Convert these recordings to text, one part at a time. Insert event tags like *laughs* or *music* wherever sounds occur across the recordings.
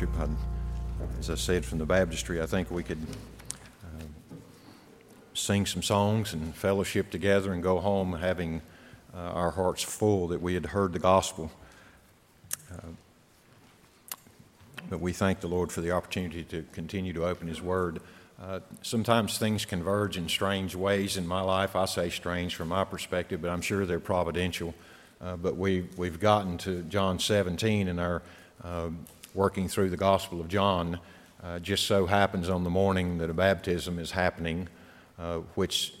worship. I, as I said from the baptistry, I think we could uh, sing some songs and fellowship together and go home having uh, our hearts full that we had heard the gospel. Uh, but we thank the Lord for the opportunity to continue to open His Word. Uh, sometimes things converge in strange ways in my life. I say strange from my perspective, but I'm sure they're providential. Uh, but we, we've gotten to John 17 in our working through the Gospel of John. Uh, just so happens on the morning that a baptism is happening, uh, which,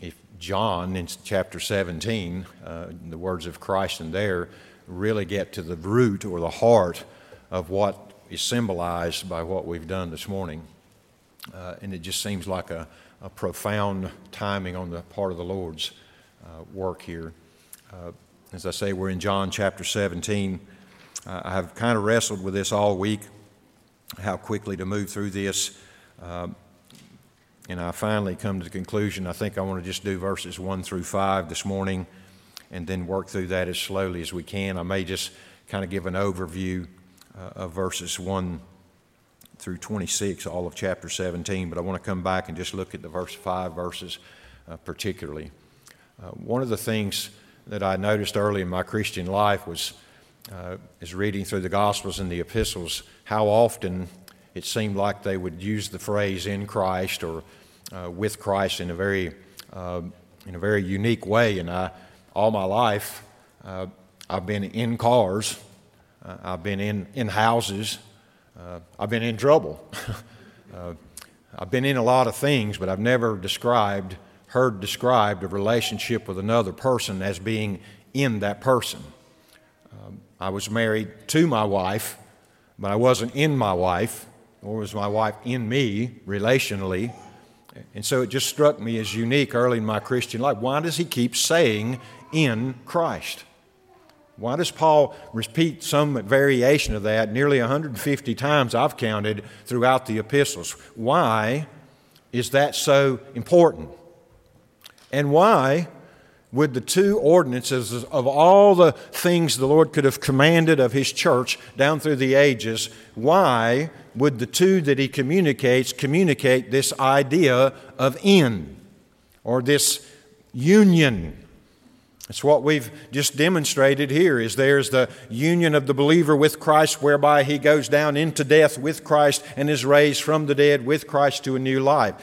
if John in chapter 17, uh, the words of Christ in there really get to the root or the heart of what is symbolized by what we've done this morning. Uh, and it just seems like a, a, profound timing on the part of the Lord's uh, work here. As I say, we're in John chapter 17. Uh, I have kind of wrestled with this all week, how quickly to move through this. Um, and I finally come to the conclusion I think I want to just do verses 1 through 5 this morning and then work through that as slowly as we can. I may just kind of give an overview uh, of verses 1 through 26, all of chapter 17, but I want to come back and just look at the verse 5 verses uh, particularly. Uh, one of the things that I noticed early in my Christian life was uh, is reading through the Gospels and the epistles how often it seemed like they would use the phrase "in Christ" or uh, "with Christ" in a very uh, in a very unique way. And I, all my life, uh, I've been in cars, uh, I've been in in houses, I've been in trouble. *laughs* I've been in a lot of things, but I've never described, heard described a relationship with another person as being in that person. I was married to my wife, but I wasn't in my wife, nor was my wife in me relationally. And so it just struck me as unique early in my Christian life. Why does he keep saying in Christ? Why does Paul repeat some variation of that nearly 150 times I've counted throughout the epistles? Why is that so important? And why would the two ordinances of all the things the Lord could have commanded of His church down through the ages, why would the two that He communicates communicate this idea of in or this union? It's what we've just demonstrated here is there's the union of the believer with Christ whereby he goes down into death with Christ and is raised from the dead with Christ to a new life.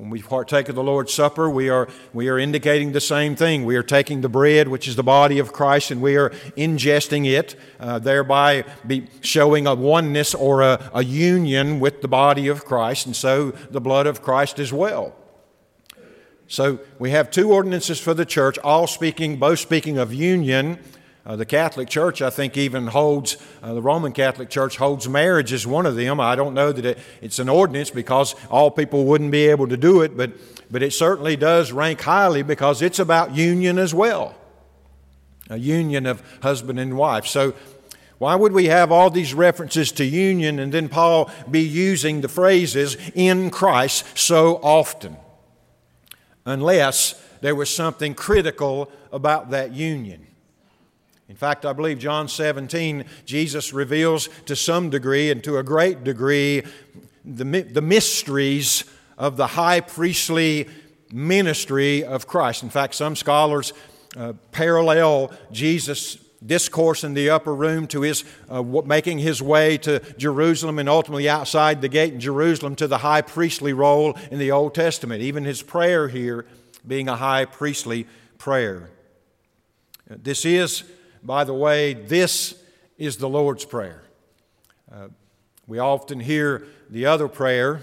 When we partake of the Lord's Supper, we are, we are indicating the same thing. We are taking the bread, which is the body of Christ, and we are ingesting it, uh, thereby showing a oneness or a, a union with the body of Christ, and so the blood of Christ as well. So we have two ordinances for the church, all speaking, both speaking of union uh, the Catholic Church, I think, even holds, uh, the Roman Catholic Church holds marriage as one of them. I don't know that it, it's an ordinance because all people wouldn't be able to do it, but, but it certainly does rank highly because it's about union as well a union of husband and wife. So, why would we have all these references to union and then Paul be using the phrases in Christ so often? Unless there was something critical about that union. In fact, I believe John 17, Jesus reveals to some degree and to a great degree the, the mysteries of the high priestly ministry of Christ. In fact, some scholars uh, parallel Jesus' discourse in the upper room to his uh, making his way to Jerusalem and ultimately outside the gate in Jerusalem to the high priestly role in the Old Testament. Even his prayer here being a high priestly prayer. This is by the way, this is the Lord's Prayer. Uh, we often hear the other prayer,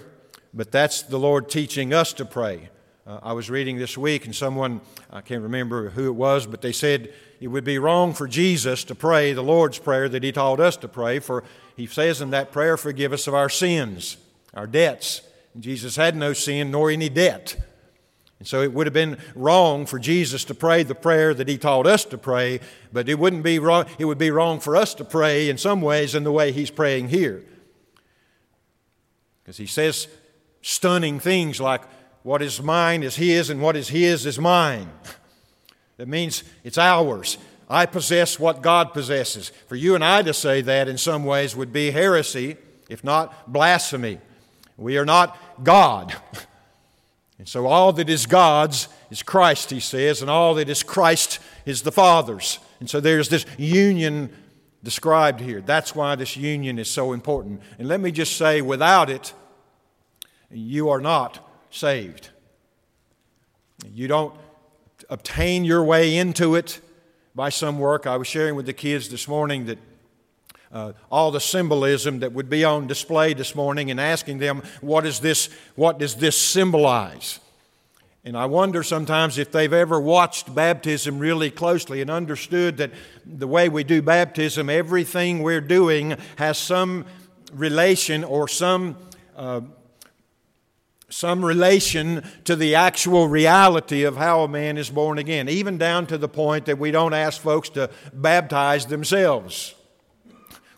but that's the Lord teaching us to pray. Uh, I was reading this week, and someone, I can't remember who it was, but they said it would be wrong for Jesus to pray the Lord's Prayer that He taught us to pray, for He says in that prayer, Forgive us of our sins, our debts. And Jesus had no sin nor any debt. And so it would have been wrong for Jesus to pray the prayer that he taught us to pray, but it wouldn't be wrong, it would be wrong for us to pray in some ways in the way he's praying here. Because he says stunning things like, what is mine is his, and what is his is mine. *laughs* That means it's ours. I possess what God possesses. For you and I to say that in some ways would be heresy, if not blasphemy. We are not God. *laughs* And so all that is God's is Christ, he says, and all that is Christ is the Father's. And so there's this union described here. That's why this union is so important. And let me just say, without it, you are not saved. You don't obtain your way into it by some work. I was sharing with the kids this morning that uh, all the symbolism that would be on display this morning and asking them, what, is this, what does this symbolize? And I wonder sometimes if they've ever watched baptism really closely and understood that the way we do baptism, everything we're doing has some relation or some uh, some relation to the actual reality of how a man is born again, even down to the point that we don't ask folks to baptize themselves.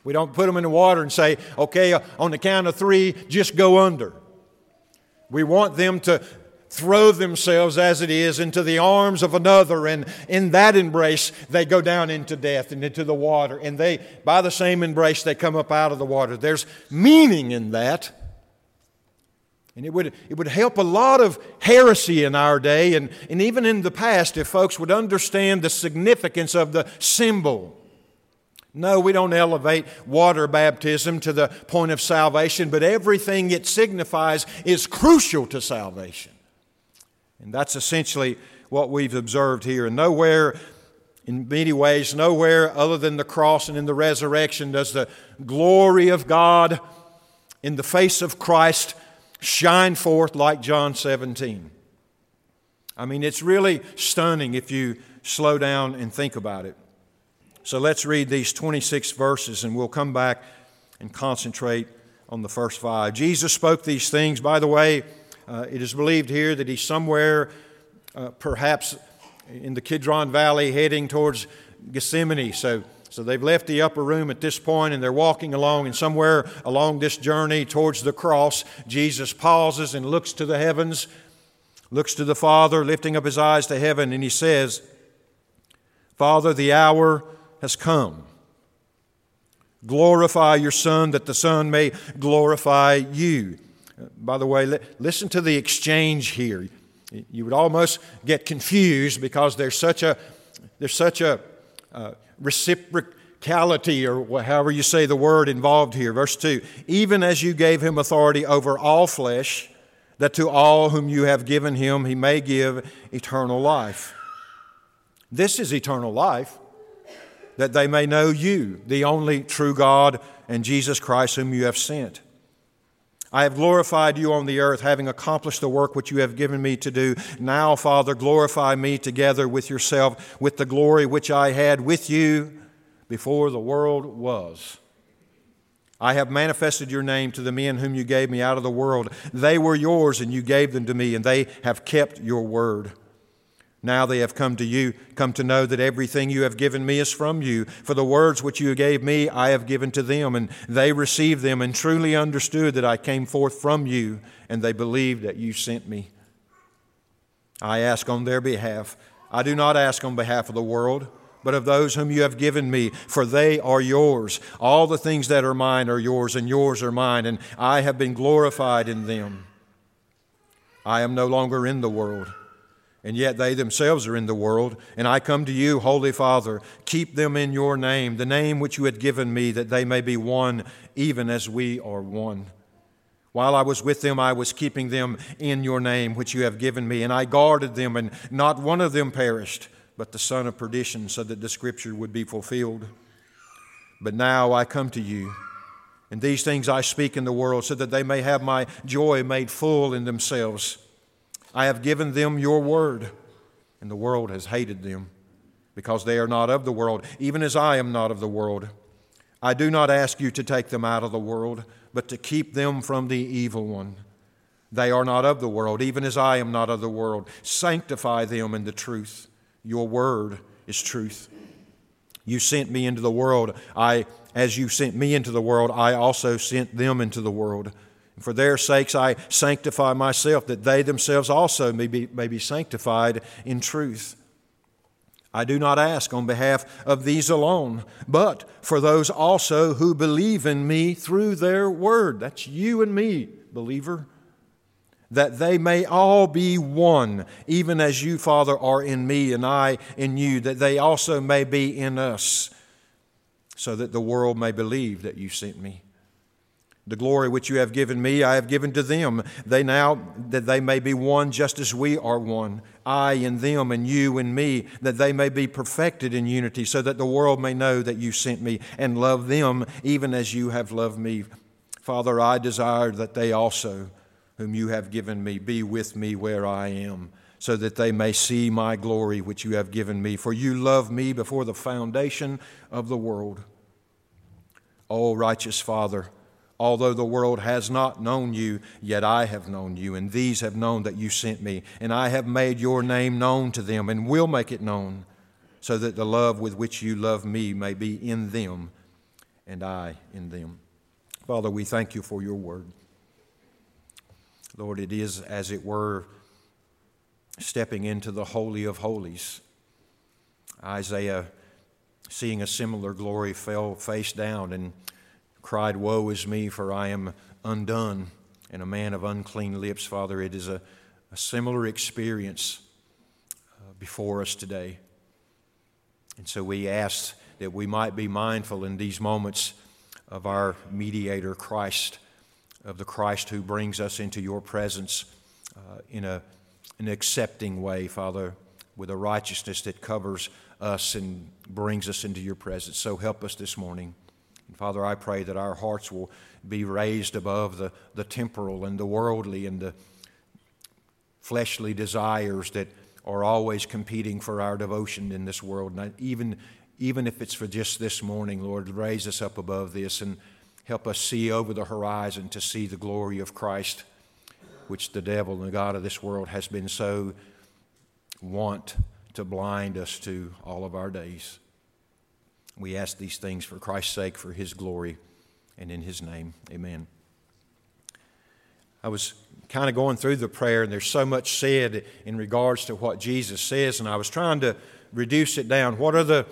We don't put them in the water and say, okay, uh, on the count of three, just go under. We want them to throw themselves as it is into the arms of another, and in that embrace, they go down into death and into the water. And they, by the same embrace, they come up out of the water. There's meaning in that. And it would, it would help a lot of heresy in our day and, and even in the past if folks would understand the significance of the symbol. No, we don't elevate water baptism to the point of salvation, but everything it signifies is crucial to salvation. And that's essentially what we've observed here. And nowhere, in many ways, nowhere other than the cross and in the resurrection does the glory of God in the face of Christ shine forth like John 17. I mean, it's really stunning if you slow down and think about it. So let's read these 26 verses and we'll come back and concentrate on the first five. Jesus spoke these things. By the way, uh, it is believed here that he's somewhere, uh, perhaps in the Kidron Valley, heading towards Gethsemane. So so they've left the upper room at this point and they're walking along, and somewhere along this journey towards the cross, Jesus pauses and looks to the heavens, looks to the Father, lifting up his eyes to heaven, and he says, Father, the hour has come. Glorify your Son, that the Son may glorify you. By the way, listen to the exchange here. You would almost get confused because there's such a, there's such a, uh, reciprocality, or however you say the word involved here. Verse 2 Even as you gave him authority over all flesh, that to all whom you have given him he may give eternal life. This is eternal life, that they may know you, the only true God, and Jesus Christ, whom you have sent. I have glorified you on the earth, having accomplished the work which you have given me to do. Now, Father, glorify me together with yourself, with the glory which I had with you before the world was. I have manifested your name to the men whom you gave me out of the world. They were yours, and you gave them to me, and they have kept your word. Now they have come to you, come to know that everything you have given me is from you. For the words which you gave me, I have given to them, and they received them and truly understood that I came forth from you, and they believed that you sent me. I ask on their behalf. I do not ask on behalf of the world, but of those whom you have given me, for they are yours. All the things that are mine are yours, and yours are mine, and I have been glorified in them. I am no longer in the world and yet they themselves are in the world. And I come to you, Holy Father, keep them in your name, the name which you had given me, that they may be one, even as we are one. While I was with them, I was keeping them in your name, which you have given me, and I guarded them, and not one of them perished, but the son of perdition, so that the scripture would be fulfilled. But now I come to you. And these things I speak in the world, so that they may have my joy made full in themselves. I have given them your word, and the world has hated them because they are not of the world, even as I am not of the world. I do not ask you to take them out of the world, but to keep them from the evil one. They are not of the world, even as I am not of the world. Sanctify them in the truth. Your word is truth. You sent me into the world. I, as you sent me into the world, I also sent them into the world. For their sakes I sanctify myself, that they themselves also may be, may be sanctified in truth. I do not ask on behalf of these alone, but for those also who believe in me through their word. That's you and me, believer. That they may all be one, even as you, Father, are in me and I in you, that they also may be in us, so that the world may believe that you sent me. The glory which you have given me, I have given to them. They now, that they may be one just as we are one. I in them, and you in me, that they may be perfected in unity, so that the world may know that you sent me and love them even as you have loved me. Father, I desire that they also, whom you have given me, be with me where I am, so that they may see my glory which you have given me. For you loved me before the foundation of the world. O righteous Father, Although the world has not known you, yet I have known you, and these have known that you sent me. And I have made your name known to them, and will make it known, so that the love with which you love me may be in them, and I in them. Father, we thank you for your word. Lord, it is, as it were, stepping into the Holy of Holies. Isaiah, seeing a similar glory, fell face down and cried, Woe is me, for I am undone, and a man of unclean lips. Father, it is a, a similar experience uh, before us today. And so we ask that we might be mindful in these moments of our mediator, Christ, of the Christ who brings us into your presence uh, in a, an accepting way, Father, with a righteousness that covers us and brings us into your presence. So help us this morning. And Father, I pray that our hearts will be raised above the, the temporal and the worldly and the fleshly desires that are always competing for our devotion in this world. And even, even if it's for just this morning, Lord, raise us up above this and help us see over the horizon to see the glory of Christ, which the devil and the God of this world has been so want to blind us to all of our days. We ask these things for Christ's sake, for his glory, and in his name. Amen. I was kind of going through the prayer, and there's so much said in regards to what Jesus says, and I was trying to reduce it down. What are the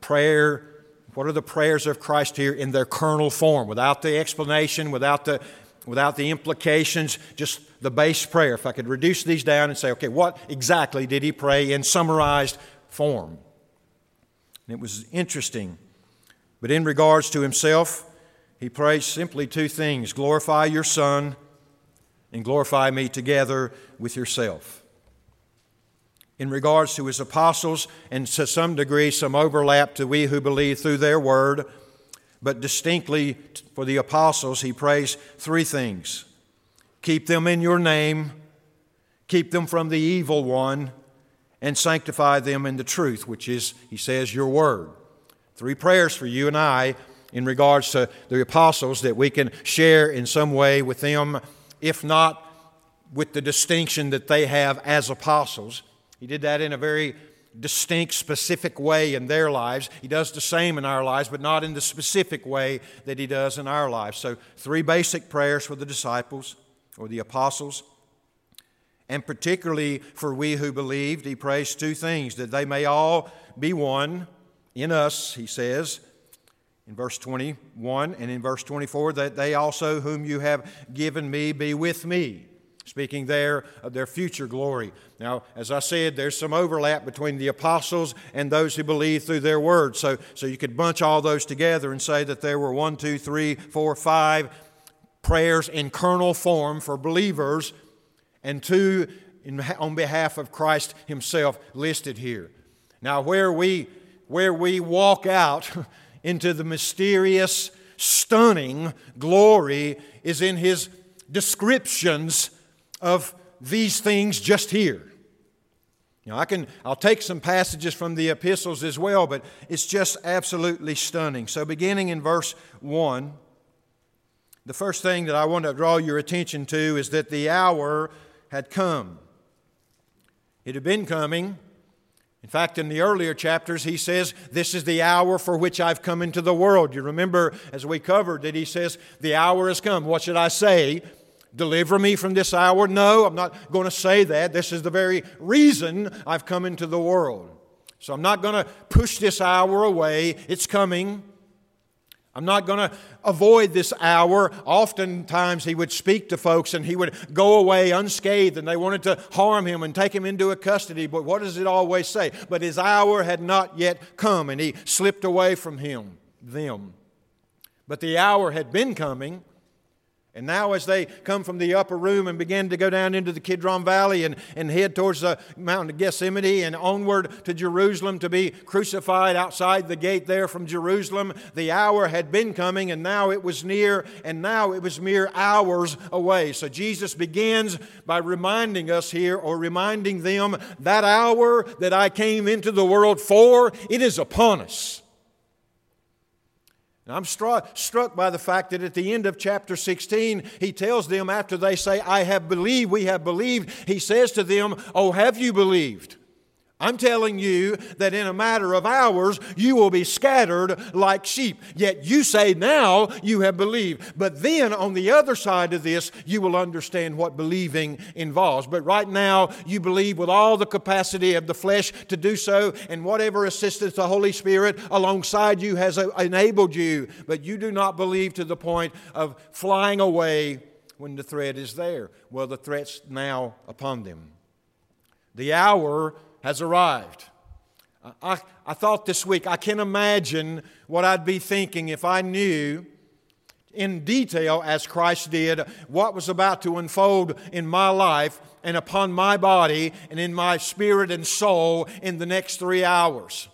prayer? What are the prayers of Christ here in their kernel form, without the explanation, without the without the implications, just the base prayer. If I could reduce these down and say, okay, what exactly did he pray in summarized form? And it was interesting. But in regards to himself, he prays simply two things glorify your Son and glorify me together with yourself. In regards to his apostles, and to some degree, some overlap to we who believe through their word, but distinctly for the apostles, he prays three things keep them in your name, keep them from the evil one, and sanctify them in the truth, which is, he says, your word. Three prayers for you and I in regards to the apostles that we can share in some way with them, if not with the distinction that they have as apostles. He did that in a very distinct, specific way in their lives. He does the same in our lives, but not in the specific way that he does in our lives. So, three basic prayers for the disciples or the apostles. And particularly for we who believed, he prays two things that they may all be one in us, he says, in verse 21 and in verse 24, that they also, whom you have given me, be with me. Speaking there of their future glory. Now, as I said, there's some overlap between the apostles and those who believe through their word. So, so you could bunch all those together and say that there were one, two, three, four, five prayers in kernel form for believers and two in, on behalf of Christ Himself listed here. Now, where we, where we walk out *laughs* into the mysterious, stunning glory is in His descriptions of these things just here. Now, I can, I'll take some passages from the epistles as well, but it's just absolutely stunning. So, beginning in verse 1, the first thing that I want to draw your attention to is that the hour had come. It had been coming. In fact, in the earlier chapters, he says, This is the hour for which I've come into the world. You remember, as we covered, that he says, The hour has come. What should I say? Deliver me from this hour? No, I'm not going to say that. This is the very reason I've come into the world. So I'm not going to push this hour away. It's coming. I'm not going to avoid this hour. Oftentimes, he would speak to folks and he would go away unscathed and they wanted to harm him and take him into a custody. But what does it always say? But his hour had not yet come and he slipped away from him, them. But the hour had been coming and now, as they come from the upper room and begin to go down into the Kidron Valley and, and head towards the mountain of Gethsemane and onward to Jerusalem to be crucified outside the gate there from Jerusalem, the hour had been coming and now it was near, and now it was mere hours away. So Jesus begins by reminding us here, or reminding them, that hour that I came into the world for, it is upon us. And I'm struck, struck by the fact that at the end of chapter 16, he tells them after they say, I have believed, we have believed, he says to them, Oh, have you believed? I'm telling you that in a matter of hours you will be scattered like sheep. Yet you say now you have believed. But then on the other side of this, you will understand what believing involves. But right now, you believe with all the capacity of the flesh to do so, and whatever assistance the Holy Spirit alongside you has enabled you. But you do not believe to the point of flying away when the threat is there. Well, the threat's now upon them. The hour has arrived. I, I thought this week, I can imagine what I'd be thinking if I knew in detail, as Christ did, what was about to unfold in my life and upon my body and in my spirit and soul in the next three hours.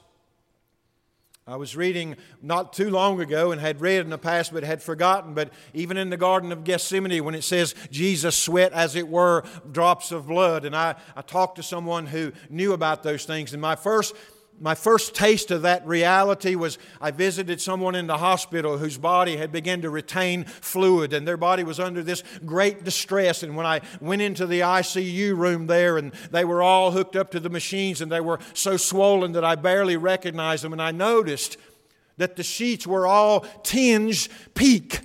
I was reading not too long ago and had read in the past but had forgotten, but even in the Garden of Gethsemane, when it says Jesus sweat, as it were, drops of blood, and I, I talked to someone who knew about those things, and my first my first taste of that reality was I visited someone in the hospital whose body had begun to retain fluid and their body was under this great distress. And when I went into the ICU room there and they were all hooked up to the machines and they were so swollen that I barely recognized them, and I noticed that the sheets were all tinged pink.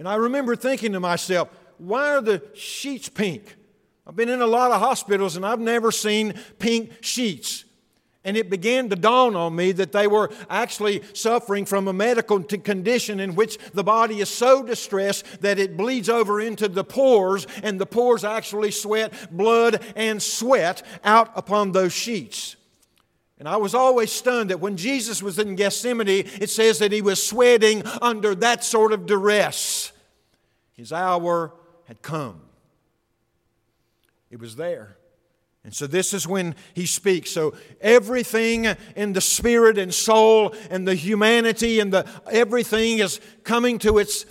And I remember thinking to myself, why are the sheets pink? I've been in a lot of hospitals and I've never seen pink sheets. And it began to dawn on me that they were actually suffering from a medical condition in which the body is so distressed that it bleeds over into the pores, and the pores actually sweat blood and sweat out upon those sheets. And I was always stunned that when Jesus was in Gethsemane, it says that he was sweating under that sort of duress. His hour had come, it was there. And so this is when he speaks. So everything in the spirit and soul and the humanity and the everything is coming to its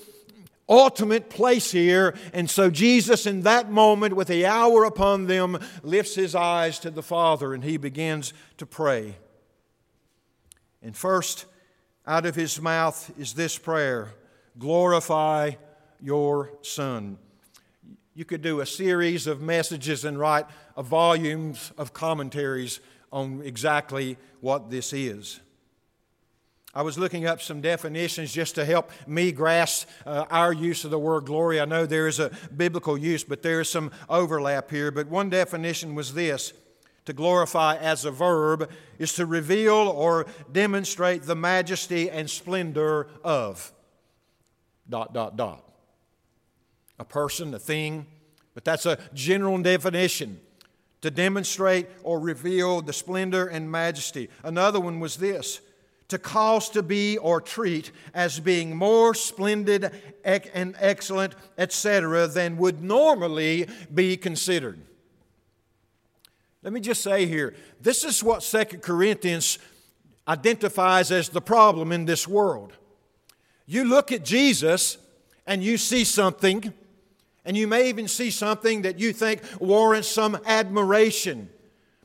ultimate place here. And so Jesus, in that moment, with the hour upon them, lifts his eyes to the Father and he begins to pray. And first, out of his mouth is this prayer Glorify your Son. You could do a series of messages and write volumes of commentaries on exactly what this is. I was looking up some definitions just to help me grasp uh, our use of the word glory. I know there is a biblical use, but there is some overlap here. But one definition was this to glorify as a verb is to reveal or demonstrate the majesty and splendor of. Dot, dot, dot. A person, a thing, but that's a general definition to demonstrate or reveal the splendor and majesty. Another one was this to cause to be or treat as being more splendid and excellent, etc., than would normally be considered. Let me just say here this is what Second Corinthians identifies as the problem in this world. You look at Jesus and you see something and you may even see something that you think warrants some admiration.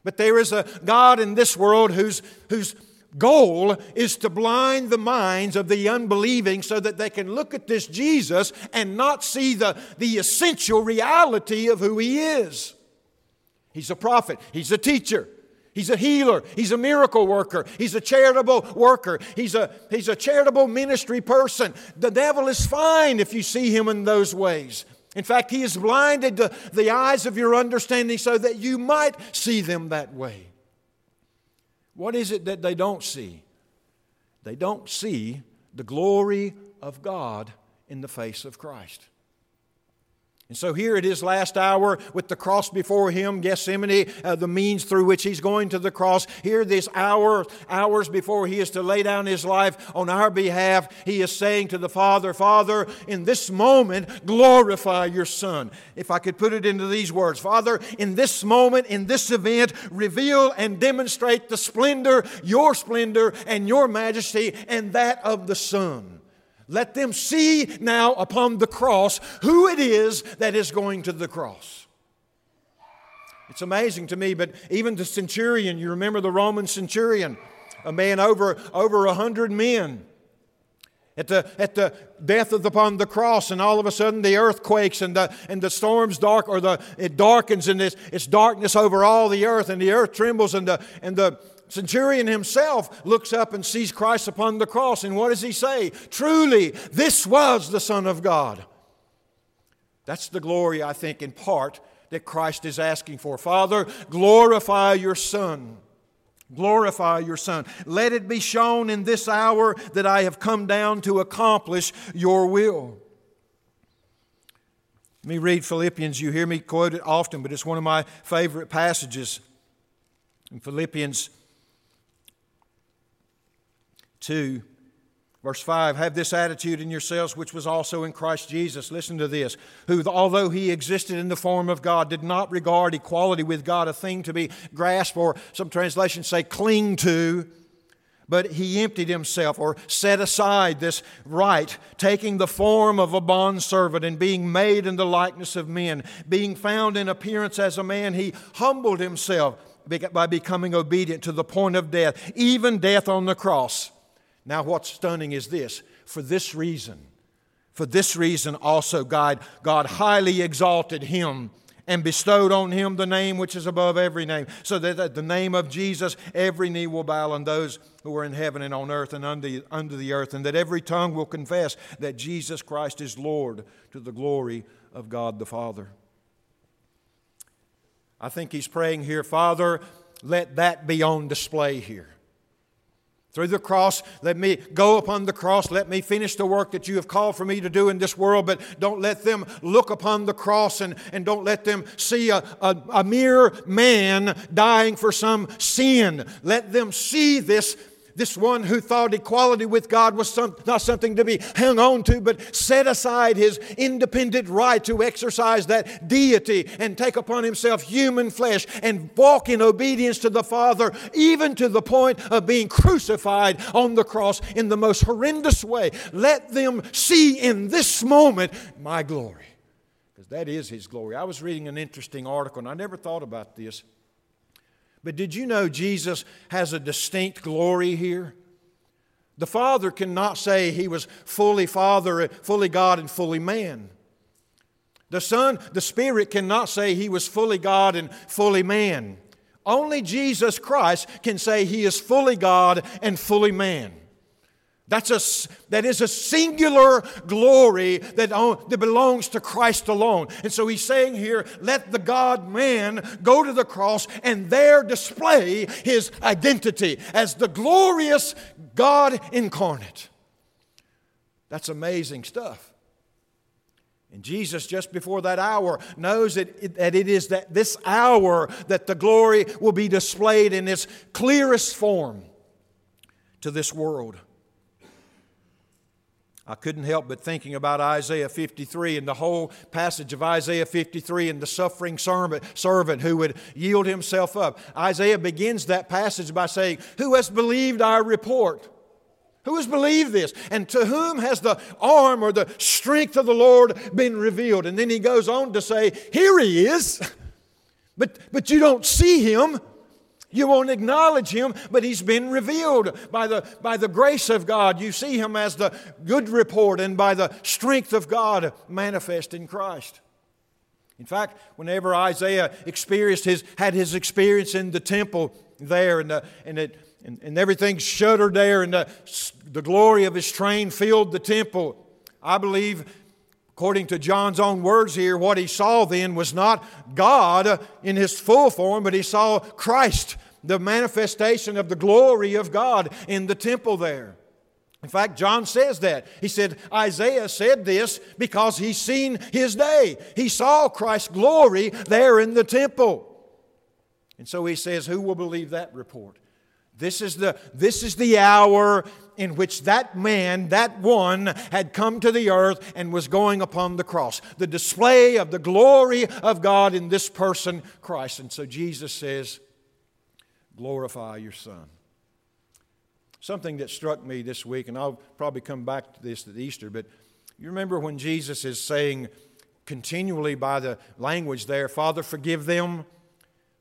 But there is a God in this world whose, whose goal is to blind the minds of the unbelieving so that they can look at this Jesus and not see the, the essential reality of who he is. He's a prophet, he's a teacher. He's a healer. He's a miracle worker. He's a charitable worker. He's a, he's a charitable ministry person. The devil is fine if you see him in those ways. In fact, He has blinded the, the eyes of your understanding so that you might see them that way. What is it that they don't see? They don't see the glory of God in the face of Christ. And so here at his last hour, with the cross before him, Gethsemane, uh, the means through which he's going to the cross. Here, this hour, hours before he is to lay down his life on our behalf, he is saying to the Father, Father, in this moment, glorify your Son. If I could put it into these words, Father, in this moment, in this event, reveal and demonstrate the splendor, your splendor, and your majesty, and that of the Son. Let them see now upon the cross who it is that is going to the cross. It's amazing to me, but even the centurion, you remember the Roman centurion, a man over, over a hundred men. At the, at the death of the, upon the cross, and all of a sudden the earthquakes and the, and the storms dark, or the, it darkens and it's, it's darkness over all the earth, and the earth trembles, and the, and the, centurion himself looks up and sees Christ upon the cross, and what does he say? Truly, this was the Son of God. That's the glory, I think, in part that Christ is asking for. Father, glorify your Son. Glorify your Son. Let it be shown in this hour that I have come down to accomplish your will. Let me read Philippians. You hear me quote it often, but it's one of my favorite passages. In Philippians 2, verse 5 Have this attitude in yourselves, which was also in Christ Jesus. Listen to this. Who, although he existed in the form of God, did not regard equality with God a thing to be grasped, or some translations say cling to. But he emptied himself or set aside this right, taking the form of a bondservant and being made in the likeness of men. Being found in appearance as a man, he humbled himself by becoming obedient to the point of death, even death on the cross. Now, what's stunning is this for this reason, for this reason also, God, God highly exalted him and bestowed on him the name which is above every name, so that at the name of Jesus every knee will bow, and those who are in heaven and on earth and under, under the earth, and that every tongue will confess that Jesus Christ is Lord to the glory of God the Father. I think he's praying here, Father, let that be on display here. Through the cross, let me go upon the cross. Let me finish the work that you have called for me to do in this world, but don't let them look upon the cross and, and don't let them see a, a, a mere man dying for some sin. Let them see this this one who thought equality with God was some, not something to be hung on to, but set aside his independent right to exercise that deity and take upon himself human flesh and walk in obedience to the Father, even to the point of being crucified on the cross in the most horrendous way. Let them see in this moment my glory. Because that is his glory. I was reading an interesting article, and I never thought about this. But did you know Jesus has a distinct glory here? The Father cannot say he was fully Father, fully God, and fully man. The Son, the Spirit cannot say he was fully God and fully man. Only Jesus Christ can say he is fully God and fully man. That's a, that is a singular glory that, that belongs to Christ alone. And so he's saying here, let the God man go to the cross and there display his identity as the glorious God incarnate. That's amazing stuff. And Jesus, just before that hour, knows that that it is that this hour that the glory will be displayed in its clearest form to this world. I couldn't help but thinking about Isaiah 53 and the whole passage of Isaiah 53 and the suffering servant who would yield himself up. Isaiah begins that passage by saying, Who has believed our report? Who has believed this? And to whom has the arm or the strength of the Lord been revealed? And then he goes on to say, Here he is, *laughs* but, but you don't see him. You won't acknowledge him, but he's been revealed by the, by the grace of God. You see him as the good report and by the strength of God manifest in Christ. In fact, whenever Isaiah experienced his, had his experience in the temple there and, the, and, it, and, and everything shuddered there and the, the glory of his train filled the temple, I believe According to John's own words here, what he saw then was not God in his full form, but he saw Christ the manifestation of the glory of God in the temple there. In fact, John says that. He said, Isaiah said this because he's seen his day. He saw Christ's glory there in the temple. And so he says, Who will believe that report? This is the, this is the hour in which that man, that one, had come to the earth and was going upon the cross. The display of the glory of God in this person, Christ. And so Jesus says, Glorify your Son. Something that struck me this week, and I'll probably come back to this at Easter, but you remember when Jesus is saying continually by the language there, Father, forgive them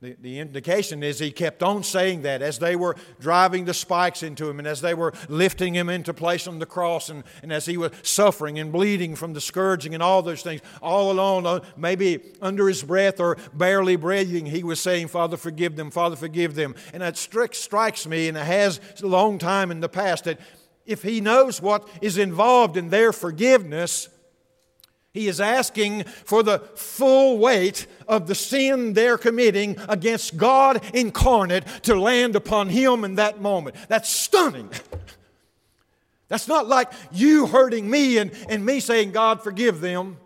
the, the indication is he kept on saying that as they were driving the spikes into him and as they were lifting him into place on the cross and, and as he was suffering and bleeding from the scourging and all those things. All along, uh, maybe under his breath or barely breathing, he was saying, Father, forgive them, Father, forgive them. And that strikes me, and it has a long time in the past, that if he knows what is involved in their forgiveness, he is asking for the full weight of the sin they're committing against God incarnate to land upon him in that moment. That's stunning. That's not like you hurting me and, and me saying, God, forgive them.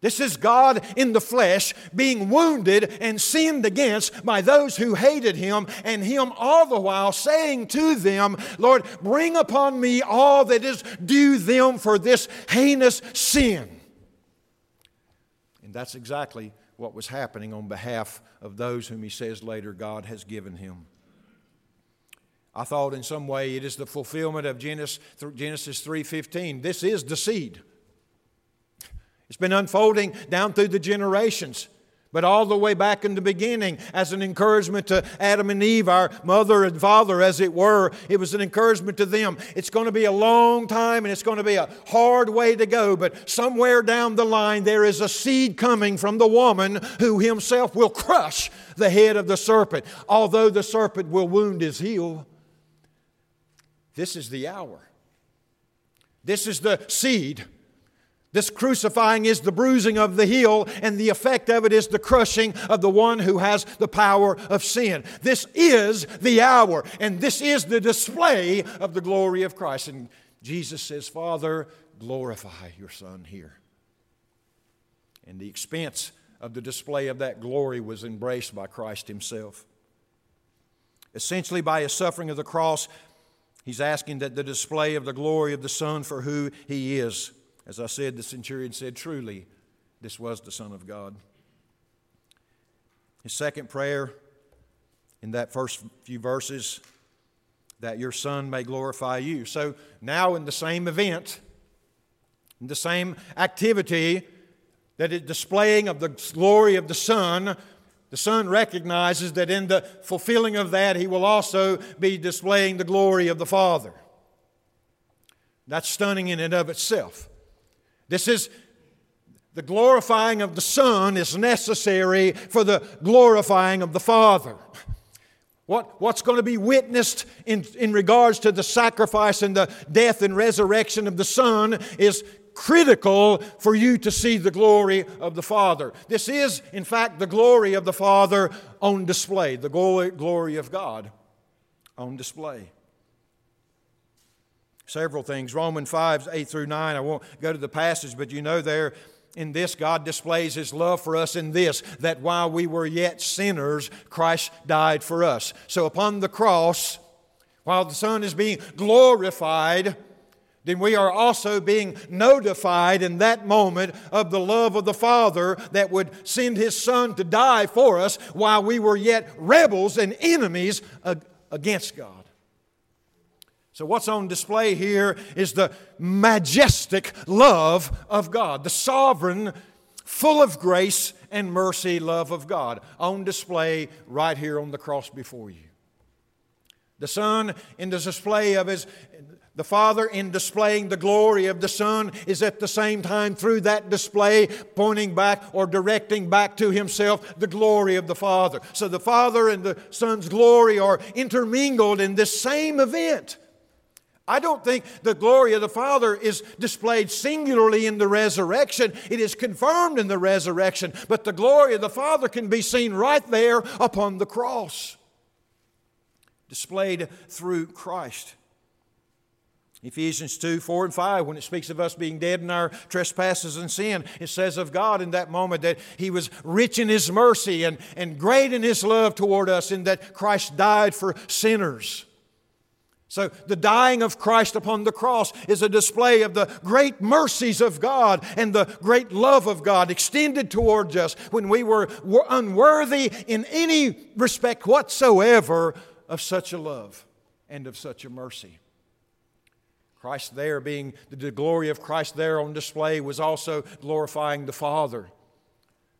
This is God in the flesh being wounded and sinned against by those who hated him, and him all the while saying to them, Lord, bring upon me all that is due them for this heinous sin. That's exactly what was happening on behalf of those whom he says later God has given him. I thought in some way it is the fulfillment of Genesis, Genesis 3:15. This is the seed. It's been unfolding down through the generations but all the way back in the beginning as an encouragement to Adam and Eve, our mother and father, as it were. It was an encouragement to them. It's going to be a long time and it's going to be a hard way to go, but somewhere down the line there is a seed coming from the woman who himself will crush the head of the serpent, although the serpent will wound his heel. This is the hour. This is the seed this crucifying is the bruising of the heel, and the effect of it is the crushing of the one who has the power of sin. This is the hour, and this is the display of the glory of Christ. And Jesus says, Father, glorify your Son here. And the expense of the display of that glory was embraced by Christ Himself. Essentially, by His suffering of the cross, He's asking that the display of the glory of the Son for who He is as I said, the centurion said, Truly, this was the Son of God. His second prayer in that first few verses, that your Son may glorify you. So now, in the same event, in the same activity that is displaying of the glory of the Son, the Son recognizes that in the fulfilling of that, He will also be displaying the glory of the Father. That's stunning in and of itself. This is the glorifying of the Son is necessary for the glorifying of the Father. What, what's going to be witnessed in, in regards to the sacrifice and the death and resurrection of the Son is critical for you to see the glory of the Father. This is, in fact, the glory of the Father on display, the glory, glory of God on display. Several things. Romans 5, 8 through 9. I won't go to the passage, but you know there in this, God displays His love for us in this, that while we were yet sinners, Christ died for us. So upon the cross, while the Son is being glorified, then we are also being notified in that moment of the love of the Father that would send His Son to die for us while we were yet rebels and enemies against God. So, what's on display here is the majestic love of God, the sovereign, full of grace and mercy love of God, on display right here on the cross before you. The Son, in the display of His, the Father, in displaying the glory of the Son, is at the same time through that display pointing back or directing back to Himself the glory of the Father. So the Father and the Son's glory are intermingled in this same event. I don't think the glory of the Father is displayed singularly in the resurrection. It is confirmed in the resurrection, but the glory of the Father can be seen right there upon the cross. displayed through Christ. Ephesians 2 4 and 5, when it speaks of us being dead in our trespasses and sin, it says of God in that moment that He was rich in His mercy and, and great in His love toward us, and that Christ died for sinners. So, the dying of Christ upon the cross is a display of the great mercies of God and the great love of God extended towards us when we were unworthy in any respect whatsoever of such a love and of such a mercy. Christ there being the glory of Christ there on display was also glorifying the Father,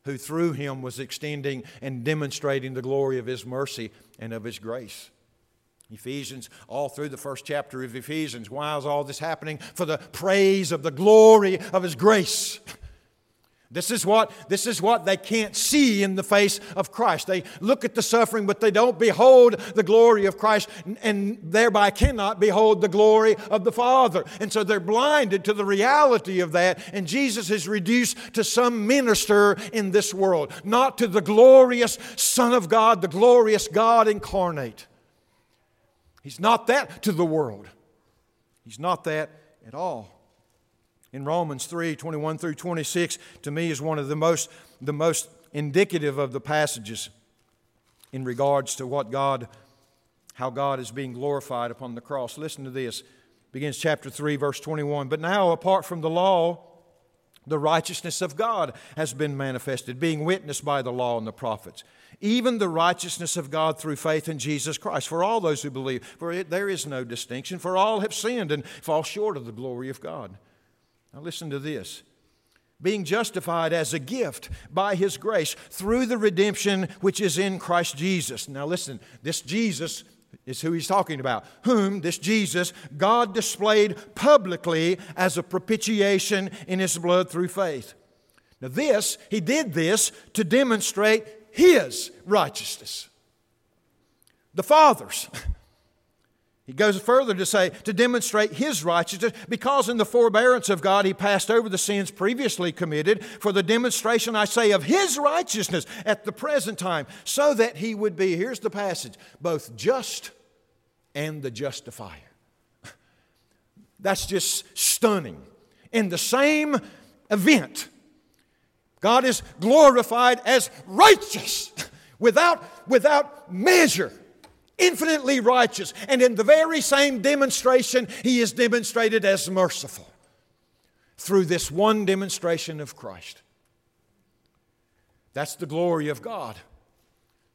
who through him was extending and demonstrating the glory of his mercy and of his grace. Ephesians, all through the first chapter of Ephesians. Why is all this happening? For the praise of the glory of His grace. This is what, this is what they can't see in the face of Christ. They look at the suffering, but they don't behold the glory of Christ and thereby cannot behold the glory of the Father. And so they're blinded to the reality of that. And Jesus is reduced to some minister in this world, not to the glorious Son of God, the glorious God incarnate. He's not that to the world. He's not that at all in Romans 3 21 through 26, to me, is one of the most, the most indicative of the passages in regards to what God, how God is being glorified upon the cross. Listen to this. Begins chapter 3, verse 21. But now, apart from the law, the righteousness of God has been manifested, being witnessed by the law and the prophets. Even the righteousness of God through faith in Jesus Christ for all those who believe. For it, there is no distinction, for all have sinned and fall short of the glory of God. Now, listen to this being justified as a gift by His grace through the redemption which is in Christ Jesus. Now, listen, this Jesus is who He's talking about, whom, this Jesus, God displayed publicly as a propitiation in His blood through faith. Now, this, He did this to demonstrate His righteousness. The Father's. He goes further to say, to demonstrate his righteousness, because in the forbearance of God he passed over the sins previously committed for the demonstration, I say, of his righteousness at the present time, so that he would be, here's the passage, both just and the justifier. That's just stunning. In the same event, God is glorified as righteous without, without measure infinitely righteous. And in the very same demonstration, he is demonstrated as merciful through this one demonstration of Christ. That's the glory of God.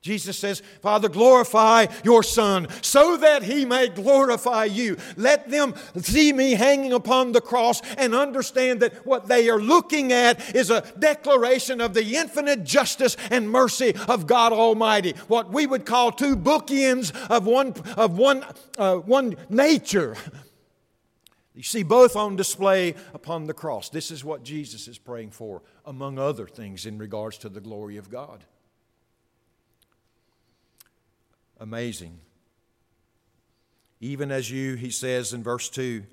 Jesus says, Father, glorify your Son so that he may glorify you. Let them see me hanging upon the cross and understand that what they are looking at is a declaration of the infinite justice and mercy of God Almighty. What we would call two bookends of one, of one, uh, one nature. You see both on display upon the cross. This is what Jesus is praying for, among other things, in regards to the glory of God amazing. Even as you, he says in verse 2,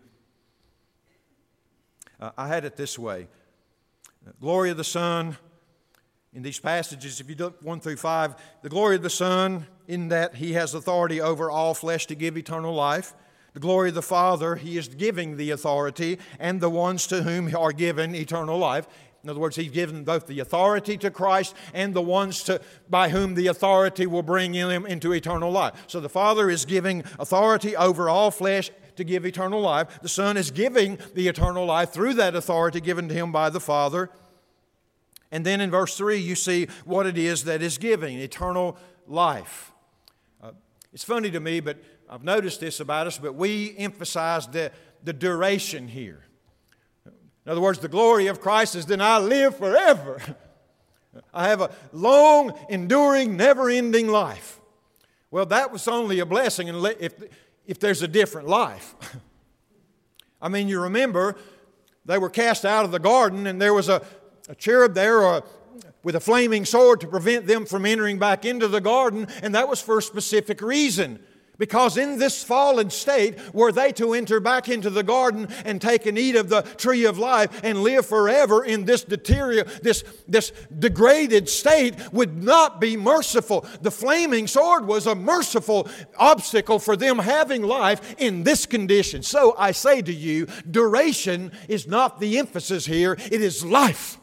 uh, I had it this way glory of the Son. In these passages, if you look 1 through 5, the glory of the Son, in that He has authority over all flesh to give eternal life. The glory of the Father, He is giving the authority, and the ones to whom are given eternal life. In other words, he's given both the authority to Christ and the ones to, by whom the authority will bring him into eternal life. So the Father is giving authority over all flesh to give eternal life. The Son is giving the eternal life through that authority given to him by the Father. And then in verse 3, you see what it is that is giving eternal life. Uh, it's funny to me, but I've noticed this about us, but we emphasize the, the duration here. In other words, the glory of Christ is then I live forever. *laughs* I have a long, enduring, never ending life. Well, that was only a blessing if, if there's a different life. *laughs* I mean, you remember they were cast out of the garden, and there was a, a cherub there a, with a flaming sword to prevent them from entering back into the garden, and that was for a specific reason Because in this fallen state, were they to enter back into the garden and take and eat of the tree of life and live forever in this deterior, this, this degraded state would not be merciful. The flaming sword was a merciful obstacle for them having life in this condition. So I say to you, duration is not the emphasis here, it is life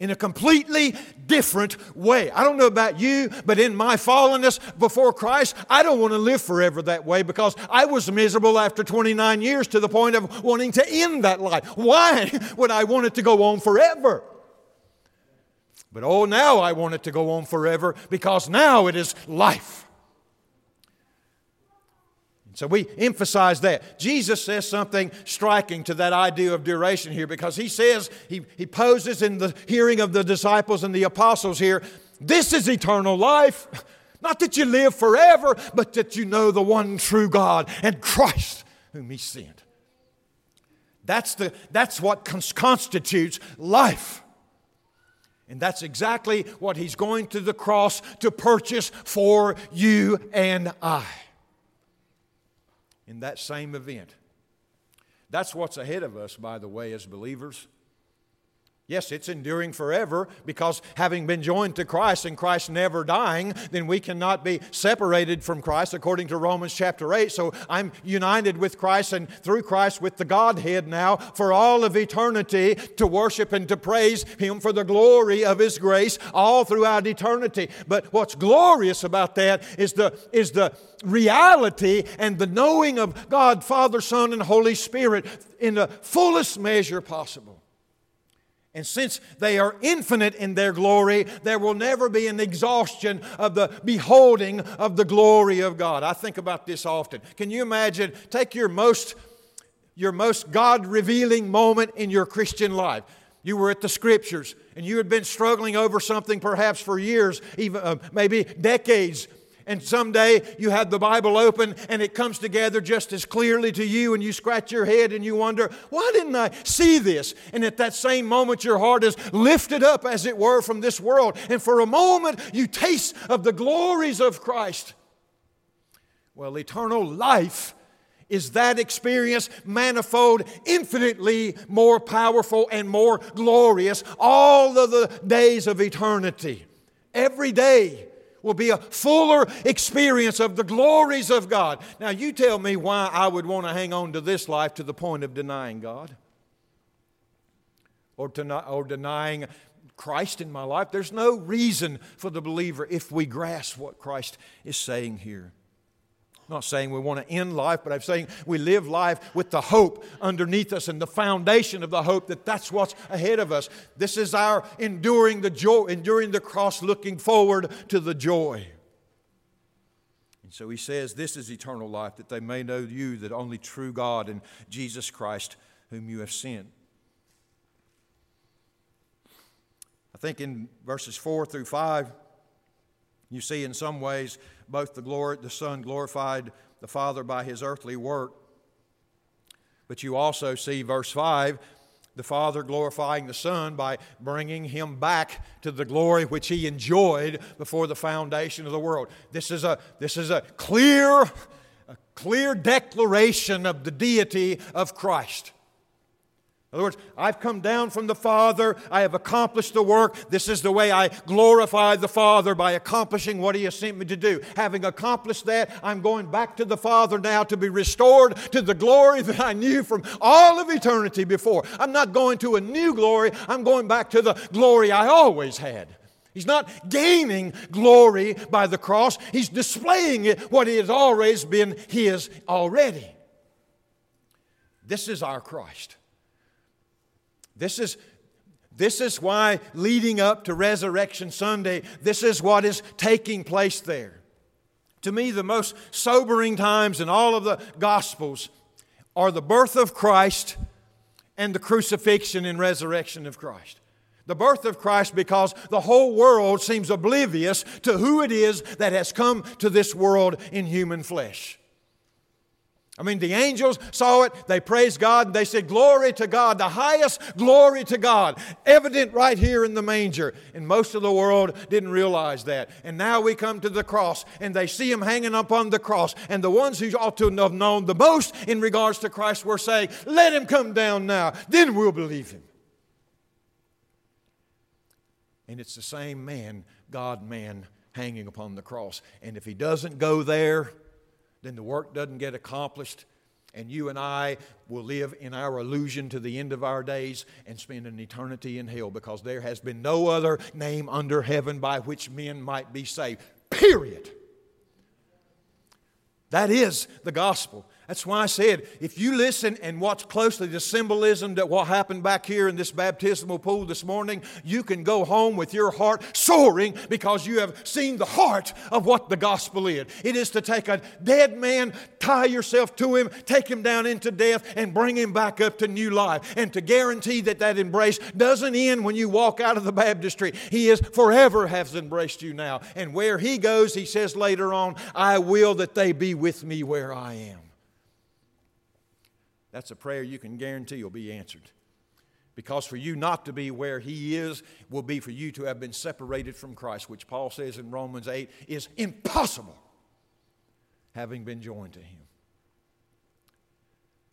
in a completely different way. I don't know about you, but in my fallenness before Christ, I don't want to live forever that way because I was miserable after 29 years to the point of wanting to end that life. Why *laughs* would I want it to go on forever? But oh, now I want it to go on forever because now it is life. So we emphasize that. Jesus says something striking to that idea of duration here because he says, he, he poses in the hearing of the disciples and the apostles here, this is eternal life. Not that you live forever, but that you know the one true God and Christ whom he sent. That's, the, that's what constitutes life. And that's exactly what he's going to the cross to purchase for you and I in that same event. That's what's ahead of us, by the way, as believers. Yes, it's enduring forever because having been joined to Christ and Christ never dying, then we cannot be separated from Christ according to Romans chapter 8. So I'm united with Christ and through Christ with the Godhead now for all of eternity to worship and to praise Him for the glory of His grace all throughout eternity. But what's glorious about that is the, is the reality and the knowing of God, Father, Son, and Holy Spirit in the fullest measure possible. And since they are infinite in their glory, there will never be an exhaustion of the beholding of the glory of God. I think about this often. Can you imagine? Take your most, your most God revealing moment in your Christian life. You were at the scriptures and you had been struggling over something perhaps for years, even uh, maybe decades, and someday you have the Bible open and it comes together just as clearly to you, and you scratch your head and you wonder, why didn't I see this? And at that same moment, your heart is lifted up, as it were, from this world. And for a moment, you taste of the glories of Christ. Well, eternal life is that experience manifold, infinitely more powerful and more glorious all of the days of eternity. Every day will be a fuller experience of the glories of God. Now, you tell me why I would want to hang on to this life to the point of denying God or, to, or denying Christ in my life. There's no reason for the believer if we grasp what Christ is saying here. Not saying we want to end life, but I'm saying we live life with the hope underneath us and the foundation of the hope that that's what's ahead of us. This is our enduring the joy, enduring the cross, looking forward to the joy. And so he says, This is eternal life, that they may know you, the only true God, and Jesus Christ, whom you have sent. I think in verses 4 through 5, you see in some ways both the, glory, the Son glorified the Father by his earthly work, but you also see verse 5 the Father glorifying the Son by bringing him back to the glory which he enjoyed before the foundation of the world. This is a, this is a clear, a clear declaration of the deity of Christ. In other words, I've come down from the Father. I have accomplished the work. This is the way I glorify the Father by accomplishing what He has sent me to do. Having accomplished that, I'm going back to the Father now to be restored to the glory that I knew from all of eternity before. I'm not going to a new glory, I'm going back to the glory I always had. He's not gaining glory by the cross, He's displaying it what has always been His already. This is our Christ. This is, this is why, leading up to Resurrection Sunday, this is what is taking place there. To me, the most sobering times in all of the Gospels are the birth of Christ and the crucifixion and resurrection of Christ. The birth of Christ because the whole world seems oblivious to who it is that has come to this world in human flesh. I mean, the angels saw it, they praised God, and they said, Glory to God, the highest glory to God. Evident right here in the manger. And most of the world didn't realize that. And now we come to the cross, and they see him hanging upon the cross. And the ones who ought to have known the most in regards to Christ were saying, Let him come down now, then we'll believe him. And it's the same man, God man, hanging upon the cross. And if he doesn't go there, then the work doesn't get accomplished, and you and I will live in our illusion to the end of our days and spend an eternity in hell because there has been no other name under heaven by which men might be saved. Period. That is the gospel. That's why I said, if you listen and watch closely the symbolism that what happened back here in this baptismal pool this morning, you can go home with your heart soaring because you have seen the heart of what the gospel is. It is to take a dead man, tie yourself to him, take him down into death, and bring him back up to new life. And to guarantee that that embrace doesn't end when you walk out of the baptistry. He is forever has embraced you now. And where he goes, he says later on, I will that they be with me where I am. That's a prayer you can guarantee will be answered. Because for you not to be where He is will be for you to have been separated from Christ, which Paul says in Romans 8 is impossible, having been joined to Him.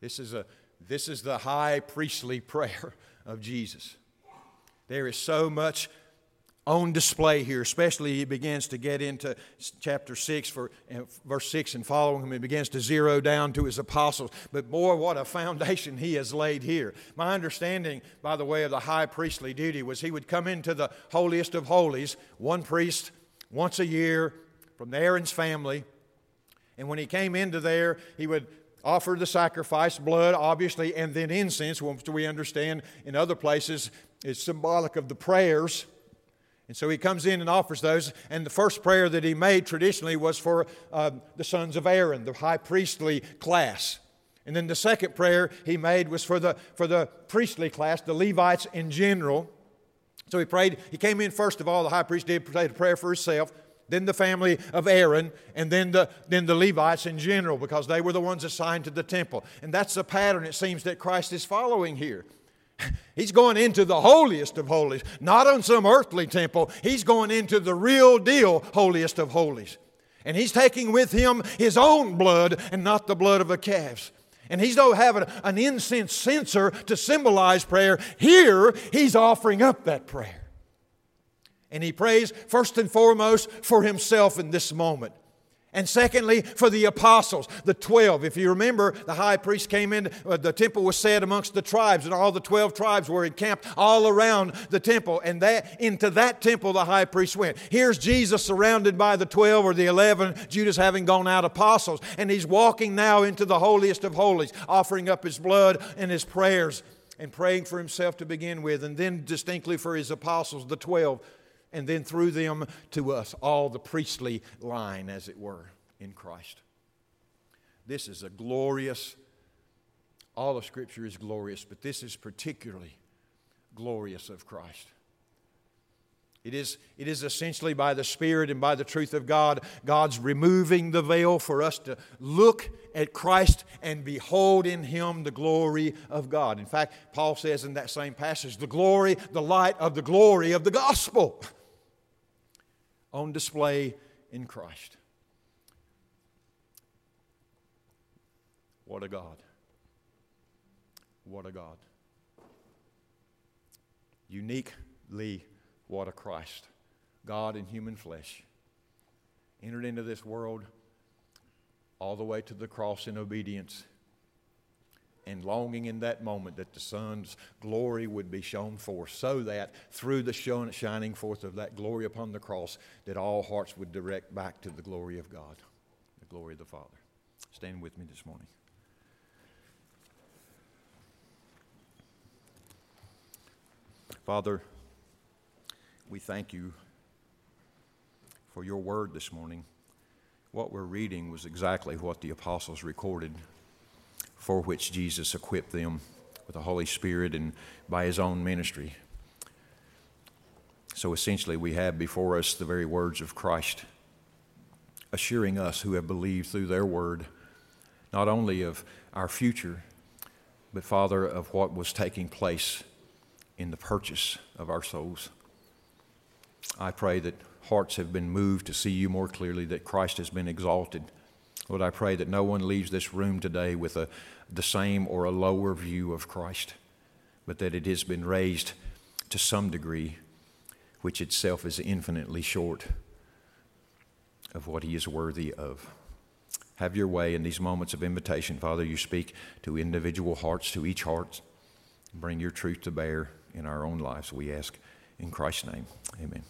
This is, a, this is the high priestly prayer of Jesus. There is so much on display here, especially he begins to get into chapter 6, for, verse 6 and following him. He begins to zero down to his apostles. But boy, what a foundation he has laid here. My understanding, by the way, of the high priestly duty was he would come into the holiest of holies, one priest once a year from Aaron's family. And when he came into there, he would offer the sacrifice, blood, obviously, and then incense, which we understand in other places is symbolic of the prayers and so he comes in and offers those. And the first prayer that he made traditionally was for uh, the sons of Aaron, the high priestly class. And then the second prayer he made was for the, for the priestly class, the Levites in general. So he prayed, he came in first of all, the high priest did pray a prayer for himself, then the family of Aaron, and then the, then the Levites in general, because they were the ones assigned to the temple. And that's the pattern it seems that Christ is following here. *laughs* He's going into the holiest of holies, not on some earthly temple. He's going into the real deal holiest of holies. And he's taking with him his own blood and not the blood of the calves. And he's not having an incense censer to symbolize prayer. Here, he's offering up that prayer. And he prays first and foremost for himself in this moment. And secondly, for the apostles, the 12. If you remember, the high priest came in, uh, the temple was set amongst the tribes, and all the 12 tribes were encamped all around the temple. And that, into that temple the high priest went. Here's Jesus surrounded by the 12 or the 11, Judas having gone out apostles. And he's walking now into the holiest of holies, offering up his blood and his prayers and praying for himself to begin with, and then distinctly for his apostles, the 12 and then through them to us, all the priestly line, as it were, in Christ. This is a glorious, all of Scripture is glorious, but this is particularly glorious of Christ. It is, it is essentially by the Spirit and by the truth of God, God's removing the veil for us to look at Christ and behold in Him the glory of God. In fact, Paul says in that same passage, the glory, the light of the glory of the gospel on display in Christ. What a God. What a God. Uniquely, what a Christ. God in human flesh. Entered into this world all the way to the cross in obedience and longing in that moment that the Son's glory would be shown forth, so that through the shining forth of that glory upon the cross, that all hearts would direct back to the glory of God, the glory of the Father. Stand with me this morning. Father, we thank you for your word this morning. What we're reading was exactly what the apostles recorded for which Jesus equipped them with the Holy Spirit and by his own ministry. So essentially, we have before us the very words of Christ, assuring us who have believed through their word not only of our future, but Father, of what was taking place in the purchase of our souls. I pray that hearts have been moved to see you more clearly, that Christ has been exalted. Lord, I pray that no one leaves this room today with a, the same or a lower view of Christ, but that it has been raised to some degree, which itself is infinitely short of what he is worthy of. Have your way in these moments of invitation. Father, you speak to individual hearts, to each heart. Bring your truth to bear in our own lives, we ask. In Christ's name, amen.